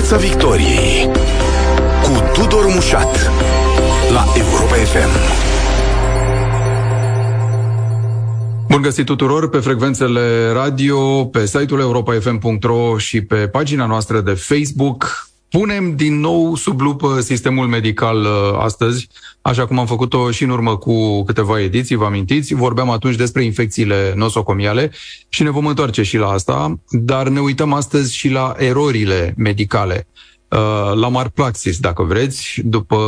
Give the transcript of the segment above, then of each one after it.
Piața Victoriei cu Tudor Mușat la Europa FM. Bun găsit tuturor pe frecvențele radio, pe site-ul europafm.ro și pe pagina noastră de Facebook. Punem din nou sub lupă sistemul medical uh, astăzi, așa cum am făcut-o și în urmă cu câteva ediții, vă amintiți? Vorbeam atunci despre infecțiile nosocomiale și ne vom întoarce și la asta, dar ne uităm astăzi și la erorile medicale. Uh, la Marpraxis, dacă vreți, după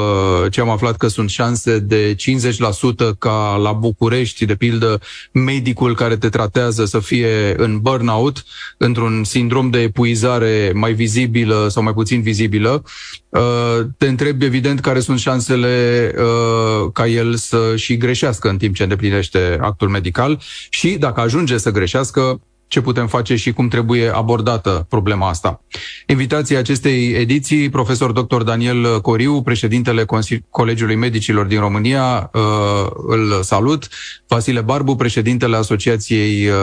ce am aflat că sunt șanse de 50% ca la București, de pildă, medicul care te tratează să fie în burnout, într-un sindrom de epuizare mai vizibilă sau mai puțin vizibilă, uh, te întrebi evident care sunt șansele uh, ca el să și greșească în timp ce îndeplinește actul medical și dacă ajunge să greșească, ce putem face și cum trebuie abordată problema asta. Invitația acestei ediții, profesor dr. Daniel Coriu, președintele Colegiului Medicilor din România, uh, îl salut. Vasile Barbu, președintele Asociației uh,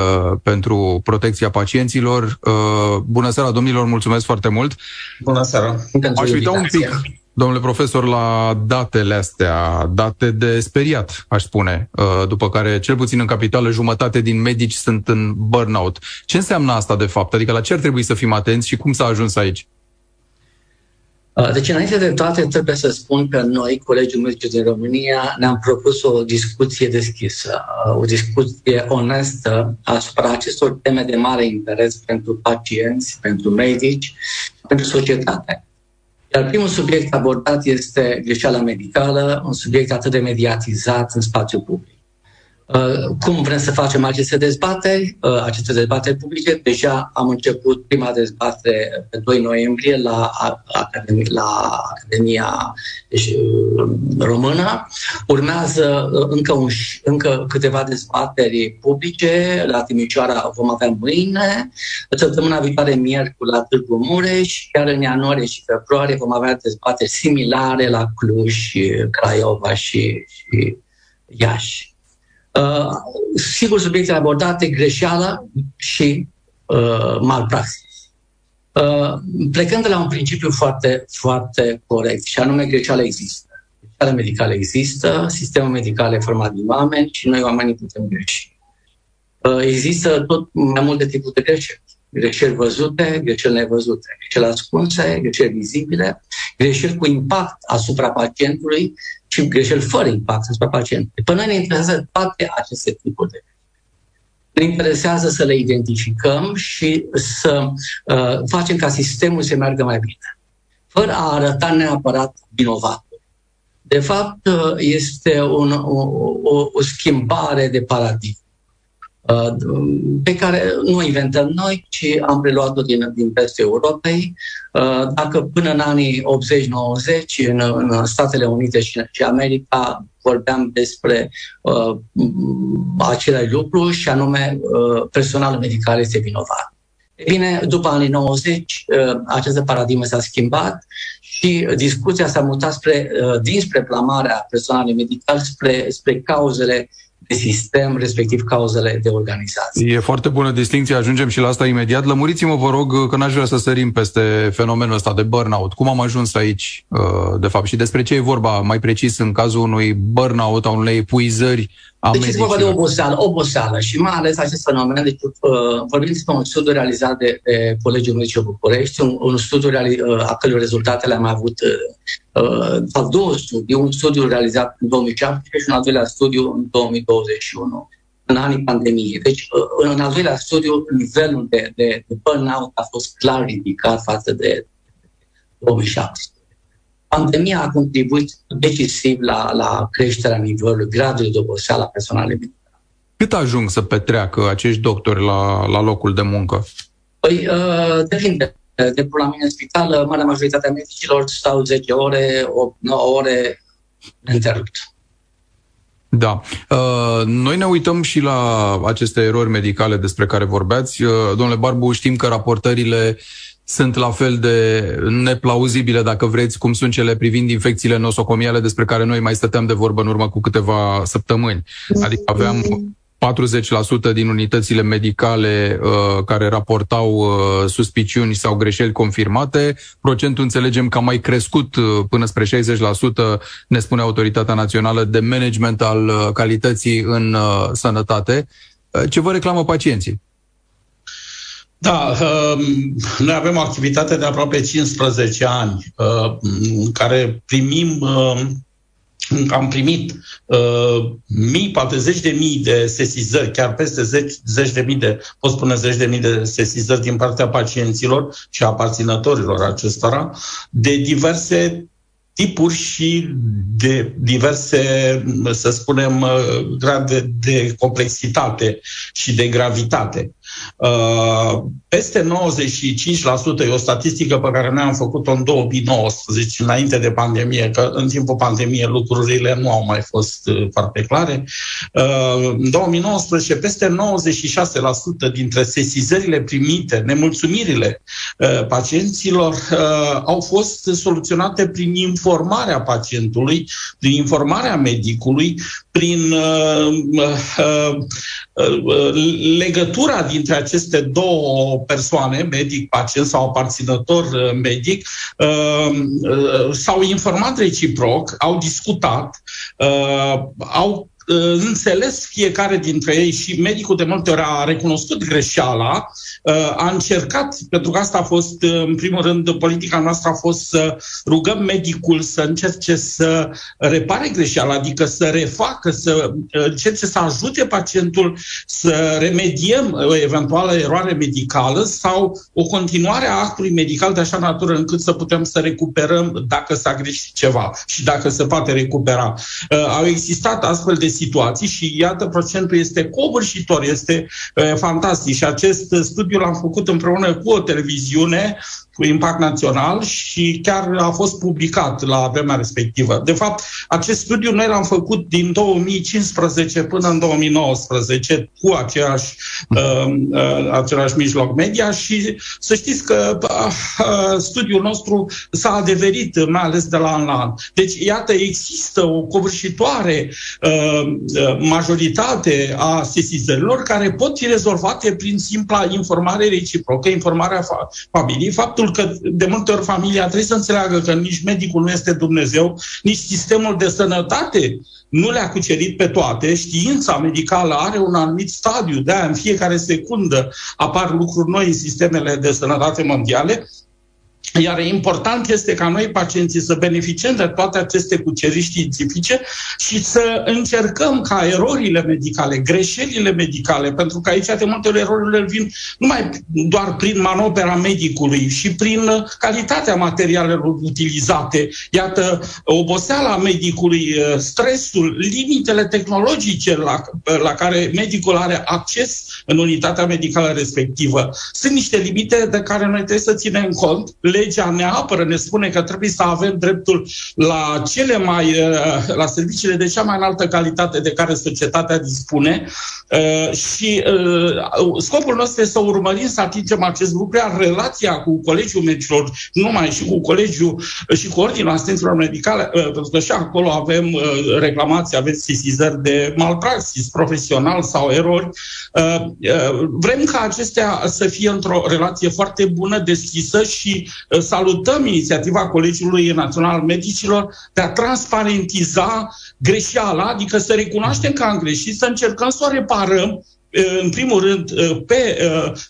pentru Protecția Pacienților. Uh, bună seara, domnilor, mulțumesc foarte mult. Bună seara. Aș uita un pic domnule profesor, la datele astea, date de speriat, aș spune, uh, după care, cel puțin în capitală, jumătate din medici sunt în burnout. Ce înseamnă asta, de fapt? Adică la ce ar trebui să fim atenți și cum s-a ajuns aici? Uh, deci, înainte de toate, trebuie să spun că noi, Colegiul Medici din România, ne-am propus o discuție deschisă, uh, o discuție onestă asupra acestor teme de mare interes pentru pacienți, pentru medici, pentru societate. Iar primul subiect abordat este greșeala medicală, un subiect atât de mediatizat în spațiu public. Uh, cum vrem să facem aceste dezbateri, uh, aceste dezbateri publice? Deja am început prima dezbatere pe 2 noiembrie la, Academia, la Academia deci, Română. Urmează uh, încă, un, încă câteva dezbateri publice. La Timișoara vom avea mâine. Săptămâna viitoare, miercuri, la Târgu Mureș. Iar în ianuarie și februarie vom avea dezbateri similare la Cluj, Craiova și, și Iași. Uh, sigur, subiectele abordate, greșeala și uh, malpraxis. Uh, plecând de la un principiu foarte, foarte corect, și anume greșeala există. Greșeala medicală există, sistemul medical e format din oameni și noi oamenii putem greși. Uh, există tot mai multe tipuri de greșeli. Greșeli văzute, greșeli nevăzute, greșeli ascunse, greșeli vizibile, greșeli cu impact asupra pacientului și greșeli fără impact asupra pacientului. Pe noi ne interesează toate aceste tipuri de ne interesează să le identificăm și să uh, facem ca sistemul să meargă mai bine, fără a arăta neapărat vinovatul. De fapt, uh, este un, o, o, o schimbare de paradigmă. Uh, pe care nu o inventăm noi, ci am preluat-o din, din peste Europei. Uh, dacă până în anii 80-90 în, în Statele Unite și, și America vorbeam despre uh, același lucru și anume uh, personalul medical este vinovat. E bine, după anii 90, uh, această paradigmă s-a schimbat și discuția s-a mutat spre, uh, dinspre plamarea personalului medical spre, spre cauzele de sistem, respectiv cauzele de organizație. E foarte bună distinție, ajungem și la asta imediat. Lămuriți-mă, vă rog, că n-aș vrea să sărim peste fenomenul ăsta de burnout. Cum am ajuns aici, uh, de fapt, și despre ce e vorba, mai precis, în cazul unui burnout, a unei epuizări a deci este vorba de oboseală, oboseală și mai ales acest fenomen, deci uh, vorbim despre un studiu realizat de, de Colegiul Medicii București, un, un studiu reali, uh, a cărui rezultate le-am avut, uh, uh, două studii, un studiu realizat în 2017 și un al doilea studiu în 2021 în anii pandemiei. Deci, uh, în al doilea studiu, nivelul de, de, de burnout a fost clar ridicat față de 2017. Pandemia a contribuit decisiv la, la creșterea nivelului gradului de oboseală a personalului medical. Cât ajung să petreacă acești doctori la, la locul de muncă? Păi, uh, depinde. De la mine în spital, marea majoritatea medicilor stau 10 ore, 8, 9 ore întrerupt. Da. Uh, noi ne uităm și la aceste erori medicale despre care vorbeați. Uh, domnule Barbu, știm că raportările sunt la fel de neplauzibile, dacă vreți, cum sunt cele privind infecțiile nosocomiale despre care noi mai stăteam de vorbă în urmă cu câteva săptămâni. Adică aveam 40% din unitățile medicale uh, care raportau uh, suspiciuni sau greșeli confirmate. Procentul înțelegem că a mai crescut uh, până spre 60%, ne spune Autoritatea Națională de Management al uh, Calității în uh, Sănătate. Uh, ce vă reclamă pacienții? Da, uh, noi avem o activitate de aproape 15 ani uh, în care primim uh, am primit uh, mii, poate zeci de mii de sesizări, chiar peste zeci, zeci de mii de, pot spune zeci de mii de sesizări din partea pacienților și aparținătorilor acestora, de diverse tipuri și de diverse, să spunem, uh, grade de complexitate și de gravitate. Uh, peste 95%, e o statistică pe care noi am făcut-o în 2019, înainte de pandemie, că în timpul pandemiei lucrurile nu au mai fost uh, foarte clare. Uh, în 2019, peste 96% dintre sesizările primite, nemulțumirile pacienților au fost soluționate prin informarea pacientului, prin informarea medicului, prin legătura din dintre aceste două persoane, medic-pacient sau aparținător uh, medic, uh, uh, s-au informat reciproc, au discutat, au înțeles fiecare dintre ei și medicul de multe ori a recunoscut greșeala, a încercat, pentru că asta a fost, în primul rând, politica noastră a fost să rugăm medicul să încerce să repare greșeala, adică să refacă, să încerce să ajute pacientul să remediem o eventuală eroare medicală sau o continuare a actului medical de așa natură încât să putem să recuperăm dacă s-a greșit ceva și dacă se poate recupera. Au existat astfel de situații și iată procentul este covârșitor, este uh, fantastic și acest studiu l-am făcut împreună cu o televiziune cu impact național și chiar a fost publicat la vremea respectivă. De fapt, acest studiu noi l-am făcut din 2015 până în 2019 cu aceeași, uh, uh, același mijloc media și să știți că uh, studiul nostru s-a adeverit mai ales de la an la an. Deci, iată, există o covârșitoare uh, uh, majoritate a sesizărilor care pot fi rezolvate prin simpla informare reciprocă, informarea fa- familiei, faptul faptul că de multe ori familia trebuie să înțeleagă că nici medicul nu este Dumnezeu, nici sistemul de sănătate nu le-a cucerit pe toate. Știința medicală are un anumit stadiu, de în fiecare secundă apar lucruri noi în sistemele de sănătate mondiale iar important este ca noi, pacienții, să beneficiem de toate aceste cuceriri științifice și să încercăm ca erorile medicale, greșelile medicale, pentru că aici de multe ori erorile vin numai doar prin manopera medicului și prin calitatea materialelor utilizate. Iată, oboseala medicului, stresul, limitele tehnologice la, la care medicul are acces în unitatea medicală respectivă. Sunt niște limite de care noi trebuie să ținem cont legea ne apără, ne spune că trebuie să avem dreptul la cele mai, uh, la serviciile de cea mai înaltă calitate de care societatea dispune uh, și uh, scopul nostru este să urmărim să atingem acest lucru, iar relația cu colegiul medicilor, numai și cu colegiul și cu ordinul asistenților medicale, pentru că și acolo avem reclamații, avem sesizări de malpraxis profesional sau erori. Vrem ca acestea să fie într-o relație foarte bună, deschisă și salutăm inițiativa Colegiului Național Medicilor de a transparentiza greșeala, adică să recunoaștem că am greșit, să încercăm să o reparăm în primul rând, pe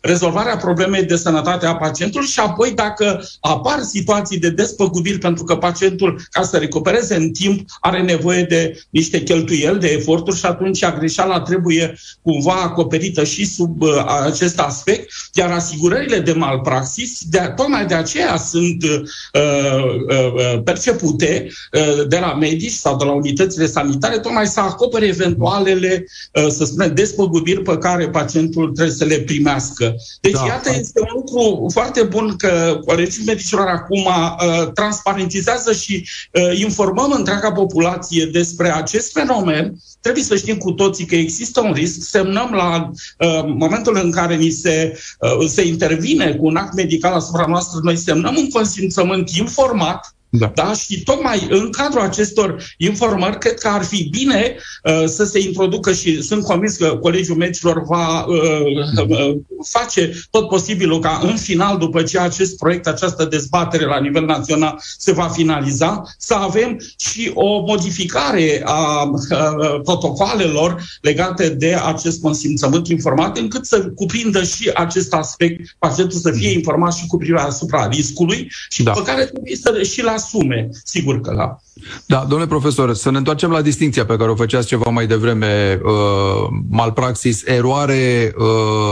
rezolvarea problemei de sănătate a pacientului și apoi dacă apar situații de despăgubiri pentru că pacientul, ca să recupereze în timp, are nevoie de niște cheltuieli, de eforturi și atunci greșeala trebuie cumva acoperită și sub acest aspect, iar asigurările de malpraxis, de, tocmai de aceea sunt uh, uh, percepute uh, de la medici sau de la unitățile sanitare, tocmai să acopere eventualele, uh, să spunem, despăgubiri pe care pacientul trebuie să le primească. Deci, da. iată, este un lucru foarte bun că Colegiul Medicilor acum uh, transparentizează și uh, informăm întreaga populație despre acest fenomen. Trebuie să știm cu toții că există un risc. Semnăm la uh, momentul în care ni se, uh, se intervine cu un act medical asupra noastră, noi semnăm un consimțământ informat Da. da? Și tocmai în cadrul acestor informări, cred că ar fi bine uh, să se introducă și sunt convins că Colegiul Medicilor va uh, uh, face tot posibilul ca în final, după ce acest proiect, această dezbatere la nivel național se va finaliza, să avem și o modificare a uh, protocoalelor legate de acest consimțământ informat, încât să cuprindă și acest aspect, pacientul să fie informat și cu privire asupra riscului și da. pe care trebuie să și la asume, sigur că da. Da, domnule profesor, să ne întoarcem la distinția pe care o făceați ceva mai devreme, uh, malpraxis, eroare uh,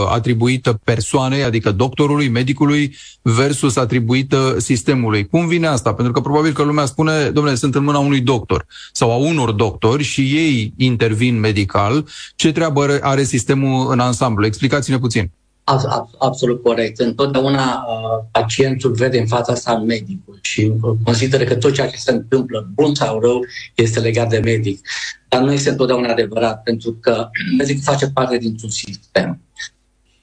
atribuită persoanei, adică doctorului, medicului, versus atribuită sistemului. Cum vine asta? Pentru că probabil că lumea spune, domnule, sunt în mâna unui doctor sau a unor doctori și ei intervin medical. Ce treabă are sistemul în ansamblu? Explicați-ne puțin. Absolut corect. Întotdeauna uh, pacientul vede în fața sa medicul și uh, consideră că tot ceea ce se întâmplă, bun sau rău, este legat de medic. Dar nu este întotdeauna adevărat, pentru că medicul face parte dintr-un sistem.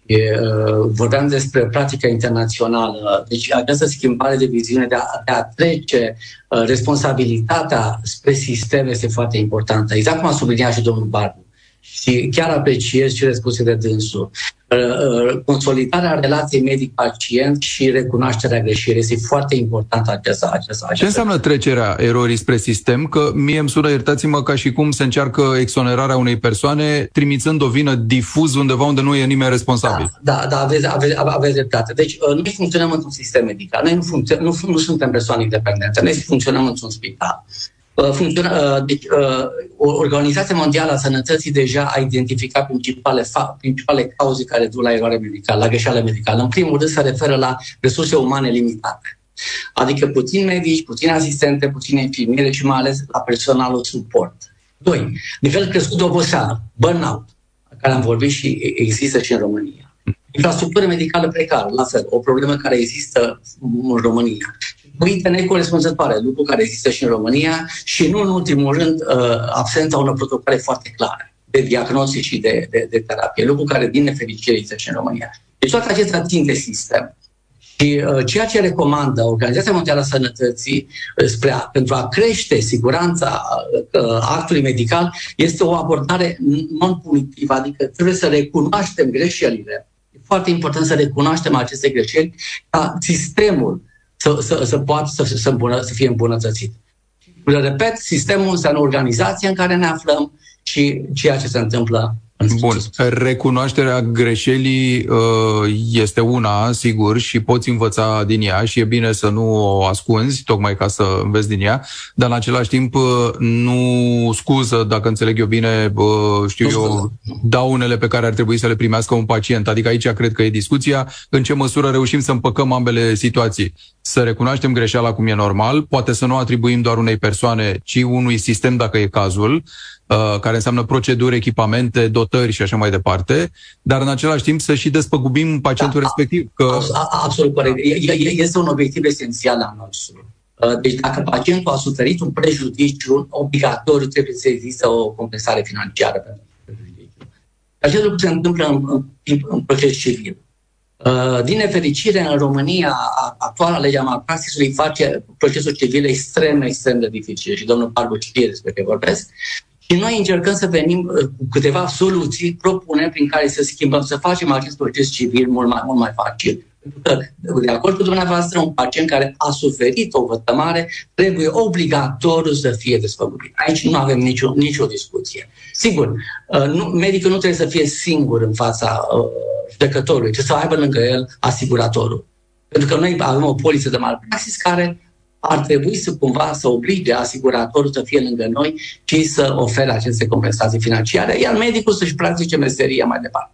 E, uh, vorbeam despre practica internațională, deci această schimbare de viziune de a, de a trece responsabilitatea spre sistem este foarte importantă. Exact cum a subliniat și domnul Barbu. Și chiar apreciez cele spuse de dânsul. Uh, uh, consolidarea relației medic-pacient și recunoașterea greșirii. Este foarte important aceasta. aceasta, aceasta. Ce înseamnă trecerea erorii spre sistem? Că mie îmi sună, iertați-mă, ca și cum se încearcă exonerarea unei persoane trimițând o vină difuz undeva unde nu e nimeni responsabil. Da, da, da aveți, aveți, aveți dreptate. Deci uh, noi funcționăm într-un sistem medical. Noi nu, funcționăm, nu, nu suntem persoane independente. Noi funcționăm într-un spital. Uh, funcționa, uh, deci, uh, Organizația Mondială a Sănătății deja a identificat principale, fa- principale cauze care duc la eroare medicală, la greșeală medicală. În primul rând se referă la resurse umane limitate. Adică puțin medici, puțin asistente, puține infirmiere și mai ales la personalul suport. Doi, nivel crescut de oboseală, burnout, care am vorbit și există și în România. Infrastructură medicală precară, la fel, o problemă care există în România uite necorespunzătoare, lucru care există și în România și nu în ultimul rând uh, absența unor protocole foarte clare de diagnostic și de, de, de terapie, lucru care din nefericire există și în România. Deci toate acestea țin de sistem. Și uh, ceea ce recomandă Organizația Mondială a Sănătății uh, spre a, pentru a crește siguranța uh, actului medical este o abordare non-punitivă, adică trebuie să recunoaștem greșelile. E foarte important să recunoaștem aceste greșeli ca sistemul să, să, să poată să, să, îmbună, să fie îmbunătățit. Repet, sistemul înseamnă organizația în care ne aflăm și ceea ce se întâmplă Bun. Recunoașterea greșelii uh, este una, sigur, și poți învăța din ea și e bine să nu o ascunzi, tocmai ca să înveți din ea, dar în același timp uh, nu scuză, dacă înțeleg eu bine, uh, știu eu, daunele pe care ar trebui să le primească un pacient. Adică aici cred că e discuția în ce măsură reușim să împăcăm ambele situații. Să recunoaștem greșeala cum e normal, poate să nu atribuim doar unei persoane, ci unui sistem dacă e cazul, Uh, care înseamnă proceduri, echipamente, dotări și așa mai departe, dar în același timp să și despăgubim pacientul da, respectiv. Că... Absolut corect. Este un obiectiv esențial al nostru. Uh, deci dacă pacientul a suferit un prejudiciu, obligatoriu trebuie să existe o compensare financiară pentru prejudiciu. Acest lucru se întâmplă în, în, în proces civil. Uh, din nefericire, în România, actuala legea malpraxisului face procesul civil extrem, extrem de dificil și domnul Parbu știe despre ce vorbesc. Și noi încercăm să venim uh, cu câteva soluții, propunem prin care să schimbăm, să facem acest proces civil mult mai, mult mai facil. Pentru că, de acord cu dumneavoastră, un pacient care a suferit o vătămare trebuie obligatoriu să fie desfăgurit. Aici nu avem nicio, nicio discuție. Sigur, uh, nu, medicul nu trebuie să fie singur în fața uh, judecătorului, trebuie să aibă lângă el asiguratorul. Pentru că noi avem o poliță de malpraxis care ar trebui să cumva să oblige asiguratorul să fie lângă noi și să ofere aceste compensații financiare, iar medicul să-și practice meseria mai departe.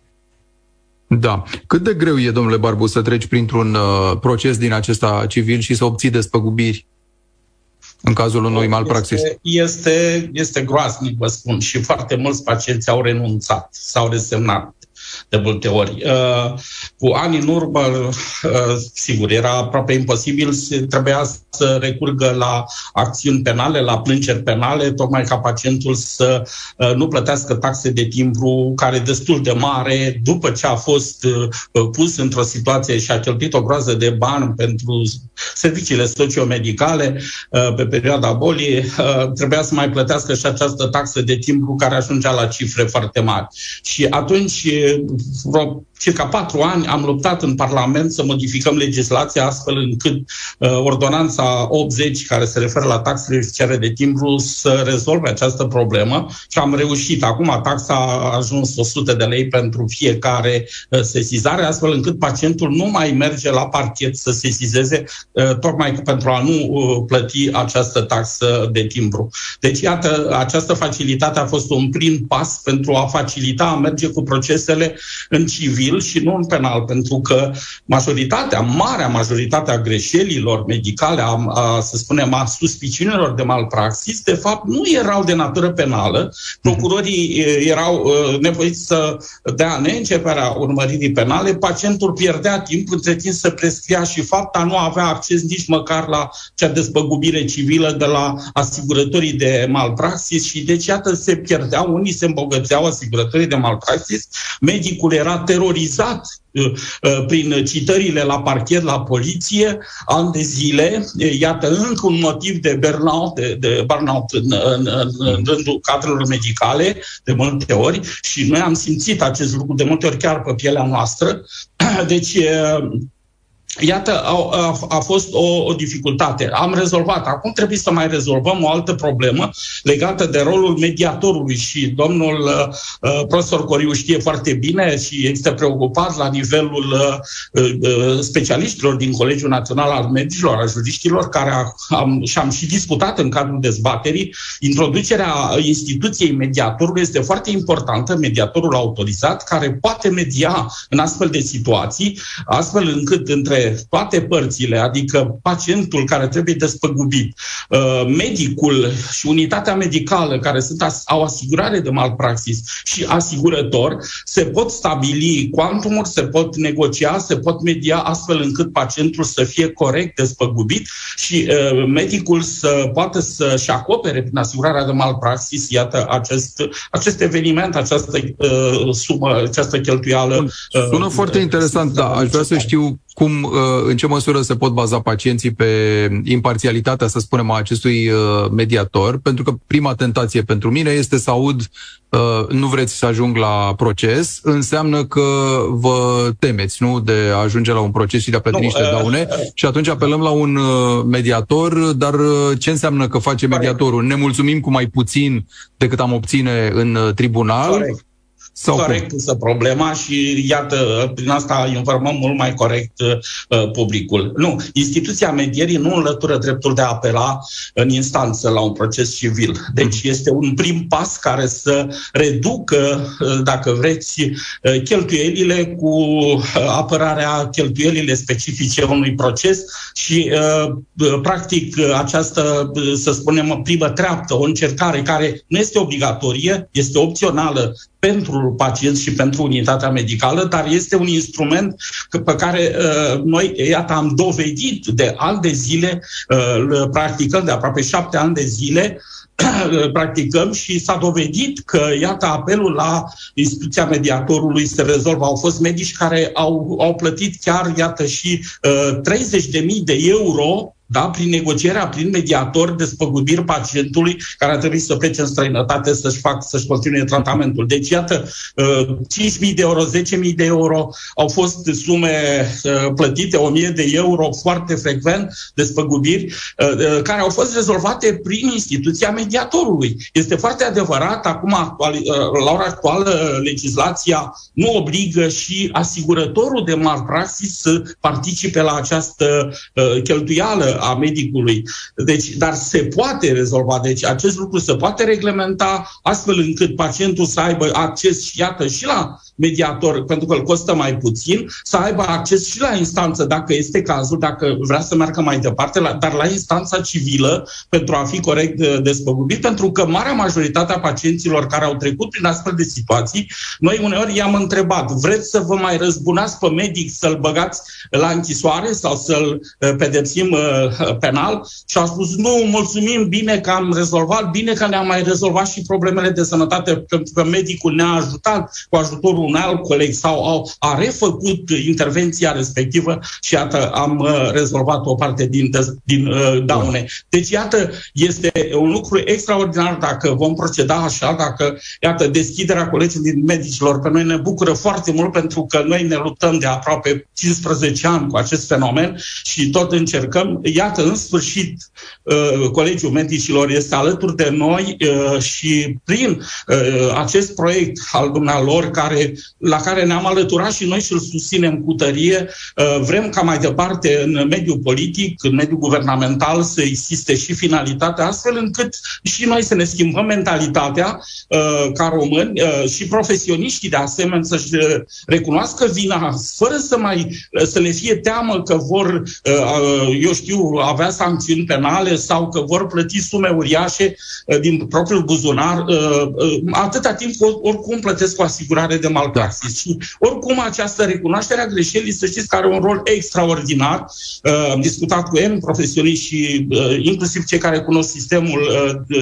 Da. Cât de greu e, domnule Barbu, să treci printr-un uh, proces din acesta civil și să obții despăgubiri în cazul unui malpraxis? Este, este, este groaznic, vă spun, și foarte mulți pacienți au renunțat, s-au resemnat. De multe ori. Uh, cu ani în urmă, uh, sigur, era aproape imposibil, trebuia să recurgă la acțiuni penale, la plângeri penale, tocmai ca pacientul să uh, nu plătească taxe de timbru care e destul de mare după ce a fost pus într-o situație și a cheltuit o groază de bani pentru serviciile sociomedicale pe perioada bolii, trebuia să mai plătească și această taxă de timbru care ajungea la cifre foarte mari. Și atunci, vreo circa patru ani am luptat în Parlament să modificăm legislația astfel încât uh, ordonanța 80, care se referă la taxele oficiale de timbru, să rezolve această problemă și am reușit. Acum taxa a ajuns 100 de lei pentru fiecare uh, sesizare, astfel încât pacientul nu mai merge la parchet să sesizeze, uh, tocmai pentru a nu uh, plăti această taxă de timbru. Deci, iată, această facilitate a fost un prim pas pentru a facilita, a merge cu procesele în civil civil și nu în penal, pentru că majoritatea, marea majoritatea greșelilor medicale, a, a, să spunem, a suspiciunilor de malpraxis, de fapt, nu erau de natură penală. Procurorii erau nevoiți să dea neînceperea urmăririi penale, pacientul pierdea timp, între timp să prescria și fapta nu avea acces nici măcar la cea despăgubire civilă de la asigurătorii de malpraxis și deci iată se pierdeau, unii se îmbogățeau asigurătorii de malpraxis, medicul era terorizat terorizat uh, uh, prin citările la parchet, la poliție, ani de zile. Iată încă un motiv de burnout, de, de burnout în, în, în, în rândul cadrelor medicale, de multe ori, și noi am simțit acest lucru de multe ori chiar pe pielea noastră. Deci, Iată, a, a, a fost o, o dificultate. Am rezolvat. Acum trebuie să mai rezolvăm o altă problemă legată de rolul mediatorului și domnul uh, profesor Coriu știe foarte bine și este preocupat la nivelul uh, uh, specialiștilor din Colegiul Național al Medicilor, al juriștilor, care a, am, și-am și discutat în cadrul dezbaterii. Introducerea instituției mediatorului este foarte importantă, mediatorul autorizat, care poate media în astfel de situații, astfel încât între toate părțile, adică pacientul care trebuie despăgubit, uh, medicul și unitatea medicală care sunt au asigurare de malpraxis și asigurător, se pot stabili cuantumuri, se pot negocia, se pot media astfel încât pacientul să fie corect despăgubit și uh, medicul să poată să-și acopere prin asigurarea de malpraxis, iată, acest, acest eveniment, această uh, sumă, această cheltuială. Uh, Sună foarte interesant, da. Aș vrea să știu cum, uh, în ce măsură se pot baza pacienții pe imparțialitatea, să spunem, a acestui uh, mediator, pentru că prima tentație pentru mine este să aud uh, nu vreți să ajung la proces, înseamnă că vă temeți, nu, de a ajunge la un proces și de a plăti niște daune și atunci apelăm la un mediator, dar ce înseamnă că face mediatorul? Ne mulțumim cu mai puțin decât am obține în tribunal? Corect sau corect pusă problema și iată, prin asta informăm mult mai corect uh, publicul. Nu, instituția medierii nu înlătură dreptul de a apela în instanță la un proces civil. Deci mm. este un prim pas care să reducă, uh, dacă vreți, uh, cheltuielile cu uh, apărarea cheltuielile specifice unui proces și, uh, practic, această, să spunem, primă treaptă, o încercare care nu este obligatorie, este opțională pentru pacient și pentru unitatea medicală, dar este un instrument pe care uh, noi, iată, am dovedit de ani de zile, uh, practicăm de aproape șapte ani de zile, practicăm și s-a dovedit că, iată, apelul la instituția mediatorului se rezolvă. Au fost medici care au, au plătit chiar, iată, și uh, 30.000 de euro da, prin negocierea, prin mediator, despăgubiri pacientului care ar trebui să plece în străinătate să-și facă, să-și continue tratamentul. Deci, iată, 5.000 uh, de euro, 10.000 de euro au fost sume uh, plătite, 1.000 de euro foarte frecvent, despăgubiri, uh, care au fost rezolvate prin instituția mediatorului. Este foarte adevărat, acum, la ora actuală, legislația nu obligă și asigurătorul de malpraxis să participe la această cheltuială a medicului. Deci, dar se poate rezolva. Deci acest lucru se poate reglementa astfel încât pacientul să aibă acces, iată, și la mediator, pentru că îl costă mai puțin, să aibă acces și la instanță, dacă este cazul, dacă vrea să meargă mai departe, dar la instanța civilă, pentru a fi corect uh, despăgubit, pentru că marea majoritate a pacienților care au trecut prin astfel de situații, noi uneori i-am întrebat, vreți să vă mai răzbunați pe medic, să-l băgați la închisoare sau să-l uh, pedepsim uh, penal? Și au spus, nu, mulțumim, bine că am rezolvat, bine că ne-am mai rezolvat și problemele de sănătate, pentru că medicul ne-a ajutat cu ajutorul unui alt coleg sau au, a refăcut intervenția respectivă și iată, am rezolvat o parte din, din uh, daune. Deci, iată, este un lucru extraordinar dacă vom proceda așa, dacă, iată, deschiderea colegii din medicilor pe noi ne bucură foarte mult pentru că noi ne luptăm de aproape 15 ani cu acest fenomen și tot încercăm. Iată, în sfârșit, uh, Colegiul Medicilor este alături de noi uh, și prin uh, acest proiect al dumnealor care, la care ne-am alăturat și noi și îl susținem cu tărie, vrem ca mai departe în mediul politic, în mediul guvernamental să existe și finalitatea astfel încât și noi să ne schimbăm mentalitatea ca români și profesioniștii de asemenea să-și recunoască vina fără să mai să le fie teamă că vor, eu știu, avea sancțiuni penale sau că vor plăti sume uriașe din propriul buzunar, atâta timp oricum plătesc o asigurare de malpraxis. Și oricum această recunoaștere a greșelii, să știți că are un rol extraordinar. Am discutat cu ei, profesioniști și inclusiv cei care cunosc sistemul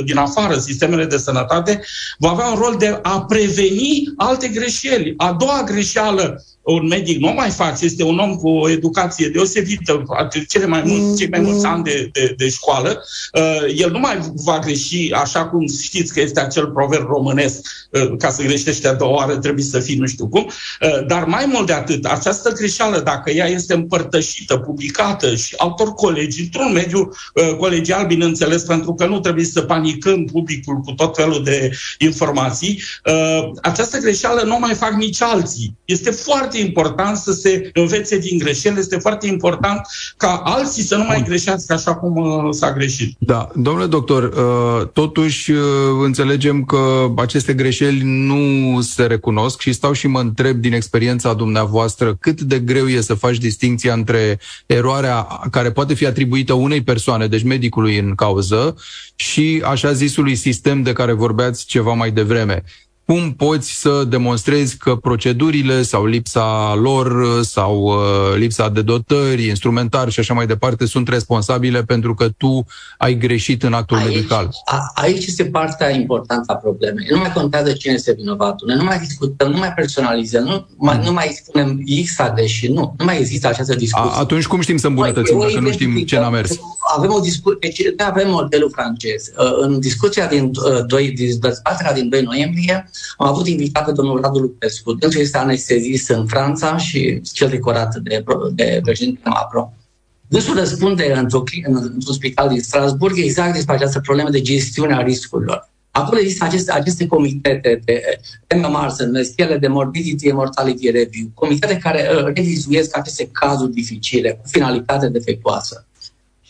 din afară, sistemele de sănătate, va avea un rol de a preveni alte greșeli. A doua greșeală un medic nu mai face, este un om cu o educație deosebită, cele mai mulți, cei mai mulți ani de, de, de școală, uh, el nu mai va greși așa cum știți că este acel proverb românesc, uh, ca să greșești a doua oară trebuie să fii nu știu cum, uh, dar mai mult de atât, această greșeală, dacă ea este împărtășită, publicată și altor colegi, într-un mediu uh, colegial, bineînțeles, pentru că nu trebuie să panicăm publicul cu tot felul de informații, uh, această greșeală nu mai fac nici alții. Este foarte foarte important să se învețe din greșeli, este foarte important ca alții să nu mai greșească așa cum uh, s-a greșit. Da, domnule doctor, uh, totuși uh, înțelegem că aceste greșeli nu se recunosc și stau și mă întreb din experiența dumneavoastră cât de greu e să faci distinția între eroarea care poate fi atribuită unei persoane, deci medicului în cauză, și așa zisului sistem de care vorbeați ceva mai devreme cum poți să demonstrezi că procedurile sau lipsa lor sau uh, lipsa de dotări, instrumentar și așa mai departe sunt responsabile pentru că tu ai greșit în actul aici, medical. A, aici este partea importantă a problemei. Nu mai contează cine este vinovatul. Noi nu mai discutăm, nu mai personalizăm, nu mai, mm. nu mai spunem X a greșit. Nu, nu mai există această discuție. A, atunci cum știm să îmbunătățim dacă nu știm ce n-a mers? Avem o discuție, deci noi avem modelul francez. Uh, în discuția din, 2, uh, din dezbaterea din 2 noiembrie, am avut invitat pe domnul Radu Lupescu. Dânsul este anestezist în Franța și cel decorat de, de președinte Macron. Dânsul răspunde într-o, într-un spital din Strasburg exact despre această problemă de gestiune a riscurilor. Acolo există aceste, aceste comitete de MMR, se numesc ele de Morbidity and Mortality Review, comitete care uh, revizuiesc aceste cazuri dificile cu finalitate defectuoasă.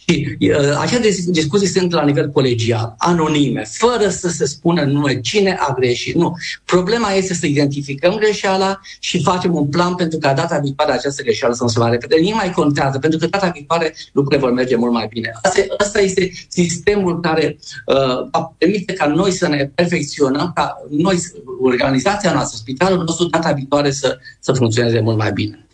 Și uh, aceste discuții sunt la nivel colegial, anonime, fără să se spună nume cine a greșit. Nu. Problema este să identificăm greșeala și facem un plan pentru ca data viitoare această greșeală să nu se mai repede. Nimic mai contează, pentru că data viitoare lucrurile vor merge mult mai bine. Asta, asta este sistemul care uh, permite ca noi să ne perfecționăm, ca noi, organizația noastră, spitalul nostru, data viitoare să, să funcționeze mult mai bine.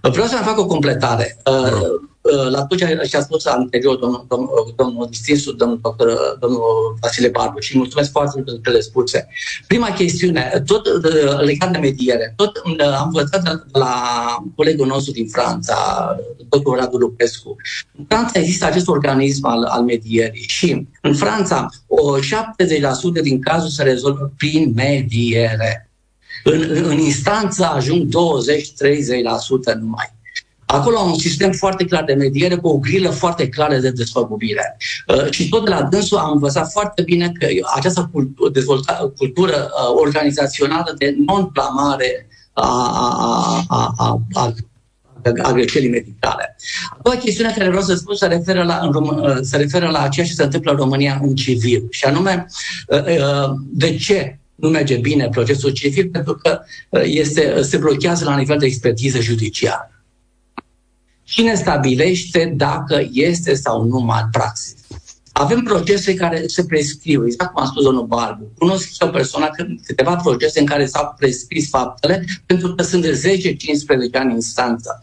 Vreau să mai fac o completare. Uh, Uh, la tot ce a spus anterior domnul, domnul, domnul distinsul, domnul doctor, domnul Vasile Barbu și mulțumesc foarte mult pentru cele spuse. Prima chestiune, tot uh, legat de mediere, tot uh, am învățat la colegul nostru din Franța, doctorul Radu Lupescu. În Franța există acest organism al, al medierii și în Franța o 70% din cazuri se rezolvă prin mediere. În, în instanță ajung 20-30% numai. Acolo am un sistem foarte clar de mediere cu o grilă foarte clară de desfăgubire. Uh, și tot de la dânsul am învățat foarte bine că această cultură, dezvolta, cultură uh, organizațională de non-plamare a, a, a, a, a a greșelii medicale. A doua chestiune care vreau să spun se referă la, în Rom- uh, se referă la ceea ce se întâmplă în România în civil. Și anume, de ce nu merge bine procesul civil pentru că este, se blochează la nivel de expertiză judiciară. Cine stabilește dacă este sau nu malpraxis? Avem procese care se prescriu, exact cum a spus domnul Barbu. Cunosc o persoană, câteva procese în care s-au prescris faptele, pentru că sunt de 10-15 ani în instanță.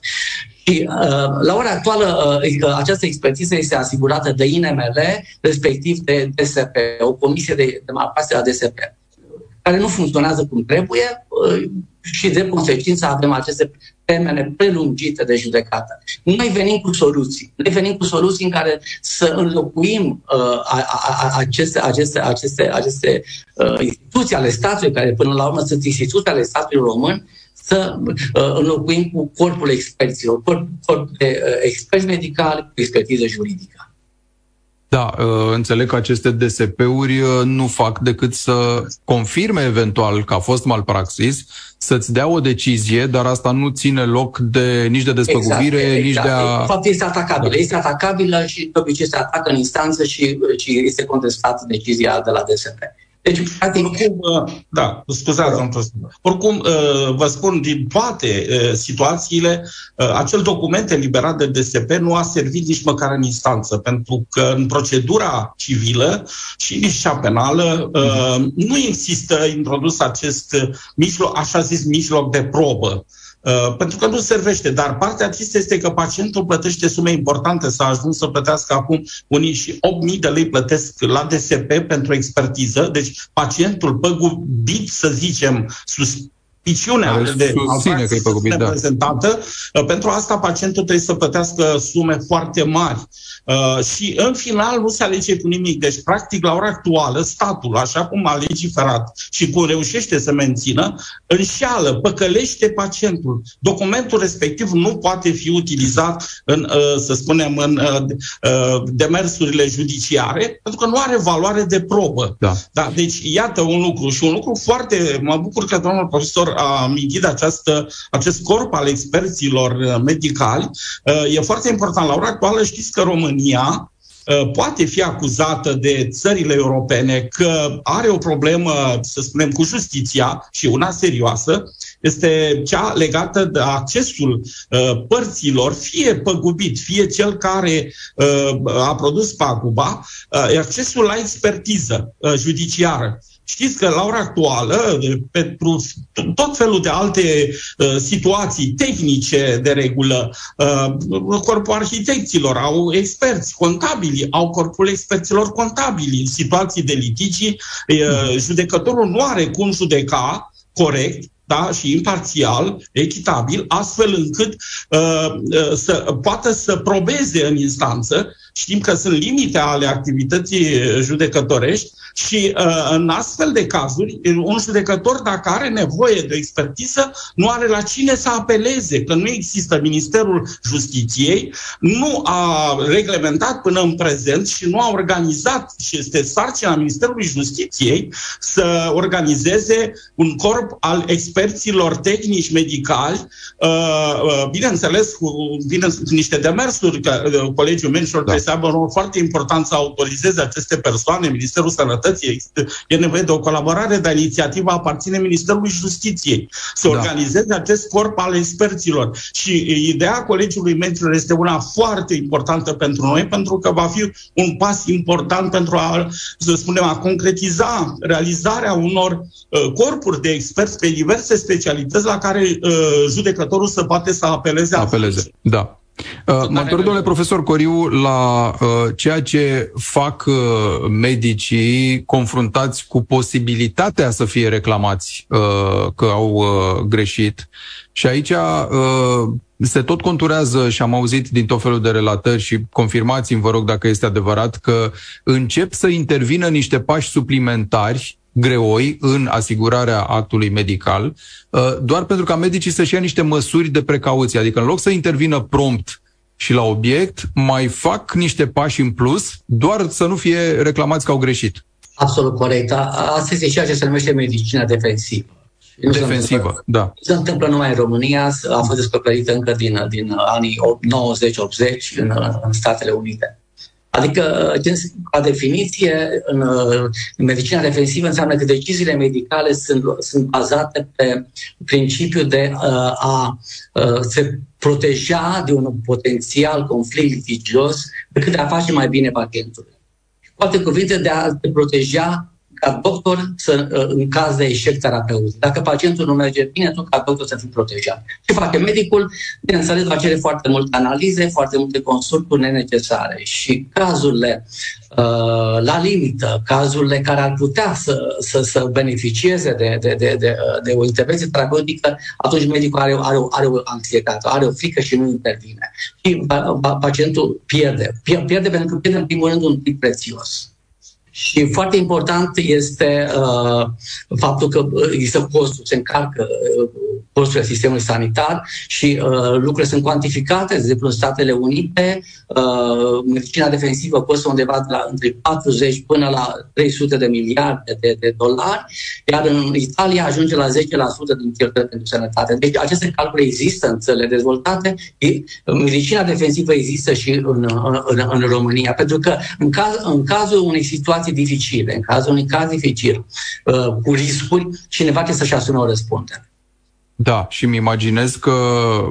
Și uh, la ora actuală uh, această expertiză este asigurată de INML, respectiv de DSP, o comisie de, de de la DSP, care nu funcționează cum trebuie uh, și de consecință avem aceste termene prelungite de judecată. Noi venim cu soluții. Noi venim cu soluții în care să înlocuim uh, a, a, aceste, aceste, aceste, aceste uh, instituții ale statului, care până la urmă sunt instituții ale statului român, să uh, înlocuim cu corpul experților, corp, corp de uh, experți medicali cu expertiză juridică. Da, uh, înțeleg că aceste DSP-uri uh, nu fac decât să confirme eventual că a fost malpraxis, să-ți dea o decizie, dar asta nu ține loc de nici de despăgubire, exact, nici exact. de a... De fapt, este atacabilă. Da. Este atacabilă și de obicei se atacă în instanță și, și este contestată decizia de la DSP. Deci, practic... Oricum, uh, da, scuzați, domnul Oricum, uh, vă spun, din toate uh, situațiile, acel document eliberat de DSP nu a servit nici măcar în instanță, pentru că în procedura civilă și nici cea penală nu există introdus acest mijloc, așa zis, mijloc de probă. Uh, pentru că nu servește. Dar partea tristă este că pacientul plătește sume importante. S-a ajuns să plătească acum unii și 8.000 de lei plătesc la DSP pentru expertiză. Deci pacientul păgubit, să zicem, sus, suspiciunea de susține că e păgubit, da. prezentată, uh, pentru asta pacientul trebuie să plătească sume foarte mari. Uh, și în final nu se alege cu nimic. Deci, practic, la ora actuală, statul, așa cum a legiferat și cum reușește să mențină, înșeală, păcălește pacientul. Documentul respectiv nu poate fi utilizat în, uh, să spunem, în demersurile judiciare, pentru că nu are valoare de probă. Da. Da, deci, iată un lucru și un lucru foarte... Mă bucur că domnul profesor a amintit această, acest corp al experților uh, medicali. Uh, e foarte important. La ora actuală știți că România uh, poate fi acuzată de țările europene că are o problemă, să spunem, cu justiția și una serioasă, este cea legată de accesul uh, părților, fie păgubit, fie cel care uh, a produs paguba, uh, accesul la expertiză uh, judiciară. Știți că la ora actuală, pentru tot felul de alte uh, situații tehnice de regulă, uh, corpul arhitecților au experți contabili, au corpul experților contabili în situații de litigi, uh, judecătorul nu are cum judeca corect da, și imparțial, echitabil, astfel încât uh, uh, să poată să probeze în instanță. Știm că sunt limite ale activității judecătorești și uh, în astfel de cazuri, un judecător, dacă are nevoie de expertiză, nu are la cine să apeleze, că nu există Ministerul Justiției, nu a reglementat până în prezent și nu a organizat, și este sarcina Ministerului Justiției, să organizeze un corp al experților tehnici medicali, uh, uh, bineînțeles, cu bine, niște demersuri, că uh, Colegiul Medicilor da. trebuie să aibă un rol foarte important să autorizeze aceste persoane, Ministerul Sănătății, Sănătății. E nevoie de o colaborare, dar inițiativa aparține Ministerului Justiției să da. organizeze acest corp al experților. Și ideea Colegiului Medicilor este una foarte importantă pentru noi, pentru că va fi un pas important pentru a, să spunem, a concretiza realizarea unor uh, corpuri de experți pe diverse specialități la care uh, judecătorul să poate să apeleze. Apeleze, da. Uh, mă întorc, domnule profesor Coriu, la uh, ceea ce fac uh, medicii confruntați cu posibilitatea să fie reclamați uh, că au uh, greșit. Și aici uh, se tot conturează și am auzit din tot felul de relatări și confirmați-mi, vă rog, dacă este adevărat, că încep să intervină niște pași suplimentari greoi în asigurarea actului medical, uh, doar pentru ca medicii să-și ia niște măsuri de precauție. Adică în loc să intervină prompt și la obiect, mai fac niște pași în plus, doar să nu fie reclamați că au greșit. Absolut corect. Asta este ceea ce se numește medicina defensivă. Nu defensivă, da. Nu se întâmplă numai în România, a fost descoperită încă din, din anii 90-80 în, în Statele Unite. Adică, ca definiție, în, în medicina defensivă înseamnă că deciziile medicale sunt, sunt bazate pe principiul de uh, a uh, se proteja de un potențial conflict litigios decât de a face mai bine pacientului. Cu alte cuvinte, de a te proteja ca doctor să, uh, în caz de eșec terapeutic. Dacă pacientul nu merge bine, tu ca doctor să fii protejat. Ce face medicul? Bineînțeles, va cere foarte multe analize, foarte multe consulturi nenecesare și cazurile uh, la limită, cazurile care ar putea să, să, să beneficieze de, de, de, de, de o intervenție terapeutică, atunci medicul are, are, are o anxietate, are o frică și nu intervine. Și pacientul pierde. Pierde pentru că pierde în primul rând un timp prețios și foarte important este uh, faptul că uh, există costuri, se încarcă uh, costurile sistemului sanitar și uh, lucrurile sunt cuantificate. De exemplu, în Statele Unite, uh, medicina defensivă costă undeva de la între 40 până la 300 de miliarde de, de dolari, iar în Italia ajunge la 10% din cheltuielile pentru sănătate. Deci aceste calcule există în țările dezvoltate. Medicina defensivă există și în, în, în România, pentru că în, caz, în cazul unei situații dificile, în cazul unui caz dificil, uh, cu riscuri, cineva trebuie să-și asume o răspundere. Da, și îmi imaginez că,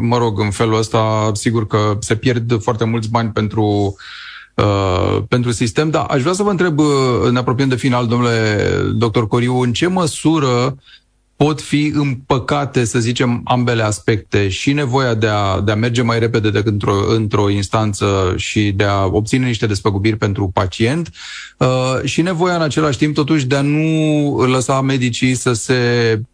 mă rog, în felul ăsta, sigur că se pierd foarte mulți bani pentru Uh, pentru sistem, dar aș vrea să vă întreb, uh, ne apropiem de final, domnule doctor Coriu, în ce măsură pot fi împăcate, să zicem, ambele aspecte, și nevoia de a, de a merge mai repede decât într-o, într-o instanță și de a obține niște despăgubiri pentru pacient, uh, și nevoia în același timp, totuși, de a nu lăsa medicii să se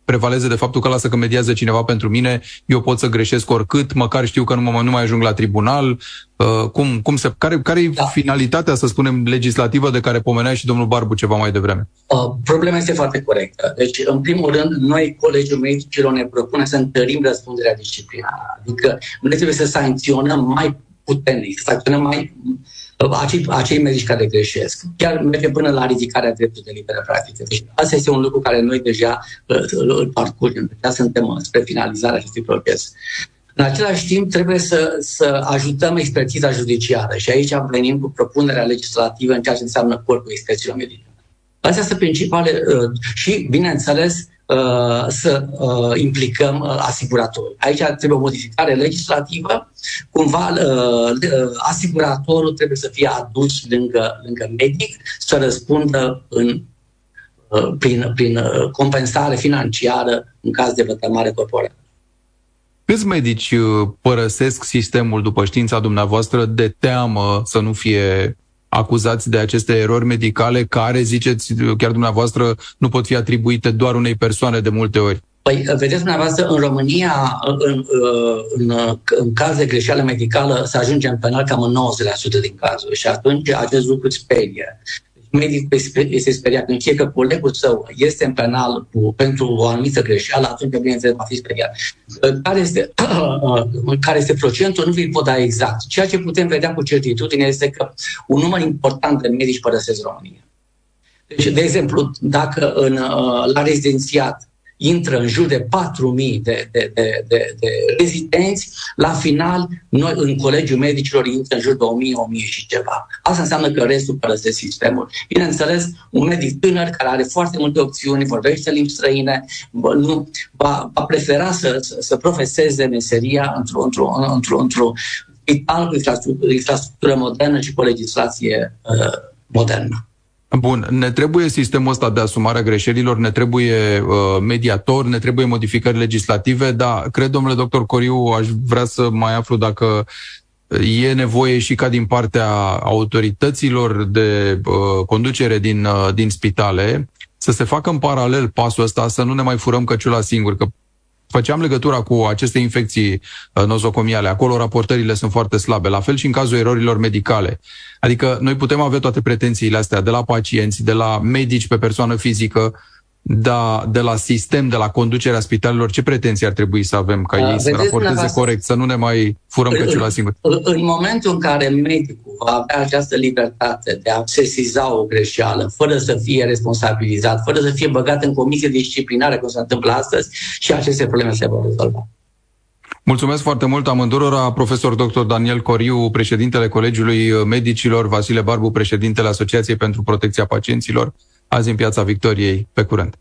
prevaleze de faptul că lasă că mediază cineva pentru mine, eu pot să greșesc oricât, măcar știu că nu, mă, nu mai ajung la tribunal. Uh, cum, cum se, care care e da. finalitatea, să spunem, legislativă de care pomenea și domnul Barbu ceva mai devreme? Uh, problema este foarte corectă. Deci, în primul rând, noi, Colegiul Medicilor, ne propune să întărim răspunderea disciplinară. Adică noi trebuie să sancționăm mai puternic, să sancționăm mai acei, acei medici care greșesc. Chiar merge până la ridicarea dreptului de liberă practică. Deci asta este un lucru care noi deja uh, îl parcurgem. Deja suntem uh, spre finalizarea acestui proces. În același timp, trebuie să, să ajutăm expertiza judiciară și aici venim cu propunerea legislativă în ceea ce înseamnă corpul experților medicale. Astea sunt principale uh, și, bineînțeles, Uh, să uh, implicăm uh, asiguratorul. Aici trebuie o modificare legislativă. Cumva asiguratorul trebuie să fie adus lângă, lângă medic să răspundă în, prin, prin compensare financiară în caz de vătămare corporală. Câți medici părăsesc sistemul după știința dumneavoastră de teamă să nu fie acuzați de aceste erori medicale care, ziceți chiar dumneavoastră, nu pot fi atribuite doar unei persoane de multe ori? Păi, vedeți dumneavoastră, în România, în, în, în caz de greșeală medicală, se ajunge în penal cam în 90% din cazuri și atunci acest lucru sperie medicul este speriat, când știe că colegul său este în penal cu, pentru o anumită greșeală, atunci, bineînțeles, va fi speriat. Care este, care este procentul, nu vi pot da exact. Ceea ce putem vedea cu certitudine este că un număr important de medici părăsesc România. Deci, de exemplu, dacă în, la rezidențiat intră în jur de 4.000 de, de, de, de, de rezidenți, la final, noi în Colegiul Medicilor intră în jur de 1.000, 1.000 și ceva. Asta înseamnă că restul părăsesc sistemul. Bineînțeles, un medic tânăr care are foarte multe opțiuni, vorbește limbi străine, nu, va, va prefera să, să, să profeseze meseria într-o, într-o, într-o, într-o spital cu infrastructură, infrastructură modernă și cu legislație uh, modernă. Bun, ne trebuie sistemul ăsta de asumare a greșelilor, ne trebuie uh, mediator, ne trebuie modificări legislative, dar cred, domnule doctor Coriu, aș vrea să mai aflu dacă e nevoie și ca din partea autorităților de uh, conducere din, uh, din spitale să se facă în paralel pasul ăsta, să nu ne mai furăm căciula singur, că făceam legătura cu aceste infecții uh, nozocomiale. Acolo raportările sunt foarte slabe. La fel și în cazul erorilor medicale. Adică noi putem avea toate pretențiile astea de la pacienți, de la medici pe persoană fizică, da, de la sistem, de la conducerea spitalelor, ce pretenții ar trebui să avem ca ei să raporteze corect, să nu ne mai furăm căciula singur? În, în momentul în care medicul va avea această libertate de a sesiza o greșeală, fără să fie responsabilizat, fără să fie băgat în comisie disciplinare, cum se întâmplă astăzi, și aceste probleme se vor rezolva. Mulțumesc foarte mult amândurora, profesor dr. Daniel Coriu, președintele Colegiului Medicilor, Vasile Barbu, președintele Asociației pentru Protecția Pacienților, azi în Piața Victoriei. Pe curând!